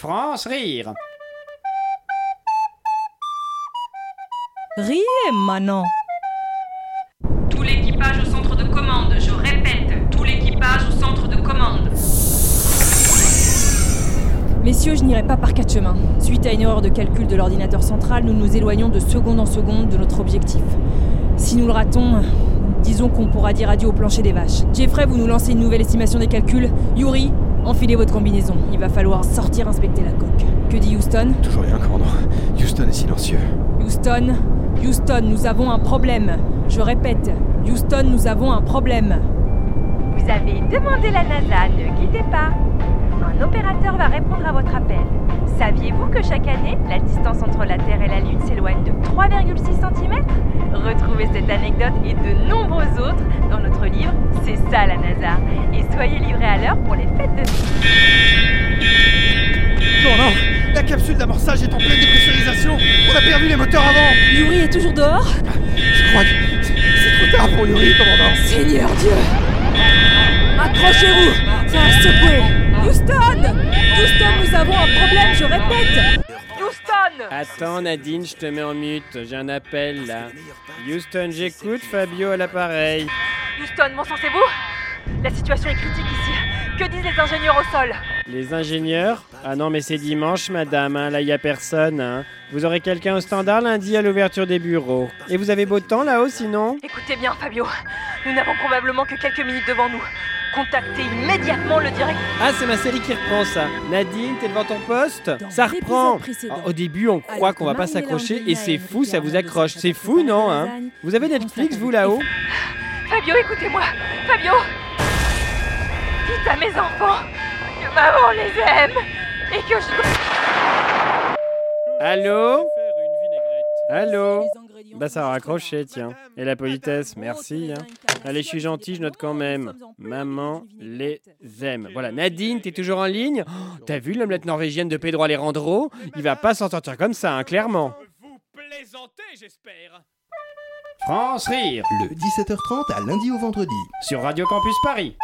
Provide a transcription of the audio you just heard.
France Rire. Riez maintenant Tout l'équipage au centre de commande, je répète, tout l'équipage au centre de commande. Messieurs, je n'irai pas par quatre chemins. Suite à une erreur de calcul de l'ordinateur central, nous nous éloignons de seconde en seconde de notre objectif. Si nous le ratons, qu'on pourra dire adieu au plancher des vaches. Jeffrey, vous nous lancez une nouvelle estimation des calculs. Yuri, enfilez votre combinaison. Il va falloir sortir inspecter la coque. Que dit Houston Toujours rien, commandant. Houston est silencieux. Houston, Houston, nous avons un problème. Je répète, Houston, nous avons un problème. Vous avez demandé la NASA, ne quittez pas. Un opérateur va répondre à votre appel. Saviez-vous que chaque année, la distance entre la Terre et la Lune s'éloigne de 3,6 cm Cette anecdote et de nombreuses autres dans notre livre C'est ça la NASA. Et soyez livrés à l'heure pour les fêtes de Commandant La capsule d'amorçage est en pleine dépressurisation. On a perdu les moteurs avant. Yuri est toujours dehors? Je crois que c'est c'est trop tard pour Yuri, commandant. Seigneur Dieu! Accrochez-vous! Ça va secouer Houston! Houston, nous avons un problème, je répète Houston Attends Nadine, je te mets en mute. J'ai un appel là. Houston, j'écoute. Fabio à l'appareil. Houston, bon sang, c'est vous La situation est critique ici. Que disent les ingénieurs au sol? Les ingénieurs? Ah non, mais c'est dimanche, madame. hein, Là, il y a personne. hein. Vous aurez quelqu'un au standard lundi à l'ouverture des bureaux. Et vous avez beau temps là-haut sinon? Écoutez bien, Fabio. Nous n'avons probablement que quelques minutes devant nous. Contactez immédiatement le directeur. Ah, c'est ma série qui reprend ça. Nadine, t'es devant ton poste? Dans Ça reprend. Ah, Au début, on croit qu'on va pas s'accrocher et c'est fou, ça vous accroche. C'est fou, non hein? Vous avez Netflix, vous là-haut? Fabio, écoutez-moi. Fabio Dites à mes enfants que maman les aime et que je... Allô? Allô? Bah ça raccroché, tiens. Et la politesse, merci. hein. Allez, Allez, je suis gentil, je note quand même. Maman les aime. Voilà, Nadine, t'es toujours en ligne Oh, T'as vu l'omelette norvégienne de Pedro Alejandro Il va pas s'en sortir comme ça, hein, clairement. Vous plaisantez, j'espère France Rire Le 17h30 à lundi au vendredi. sur Radio Campus Paris.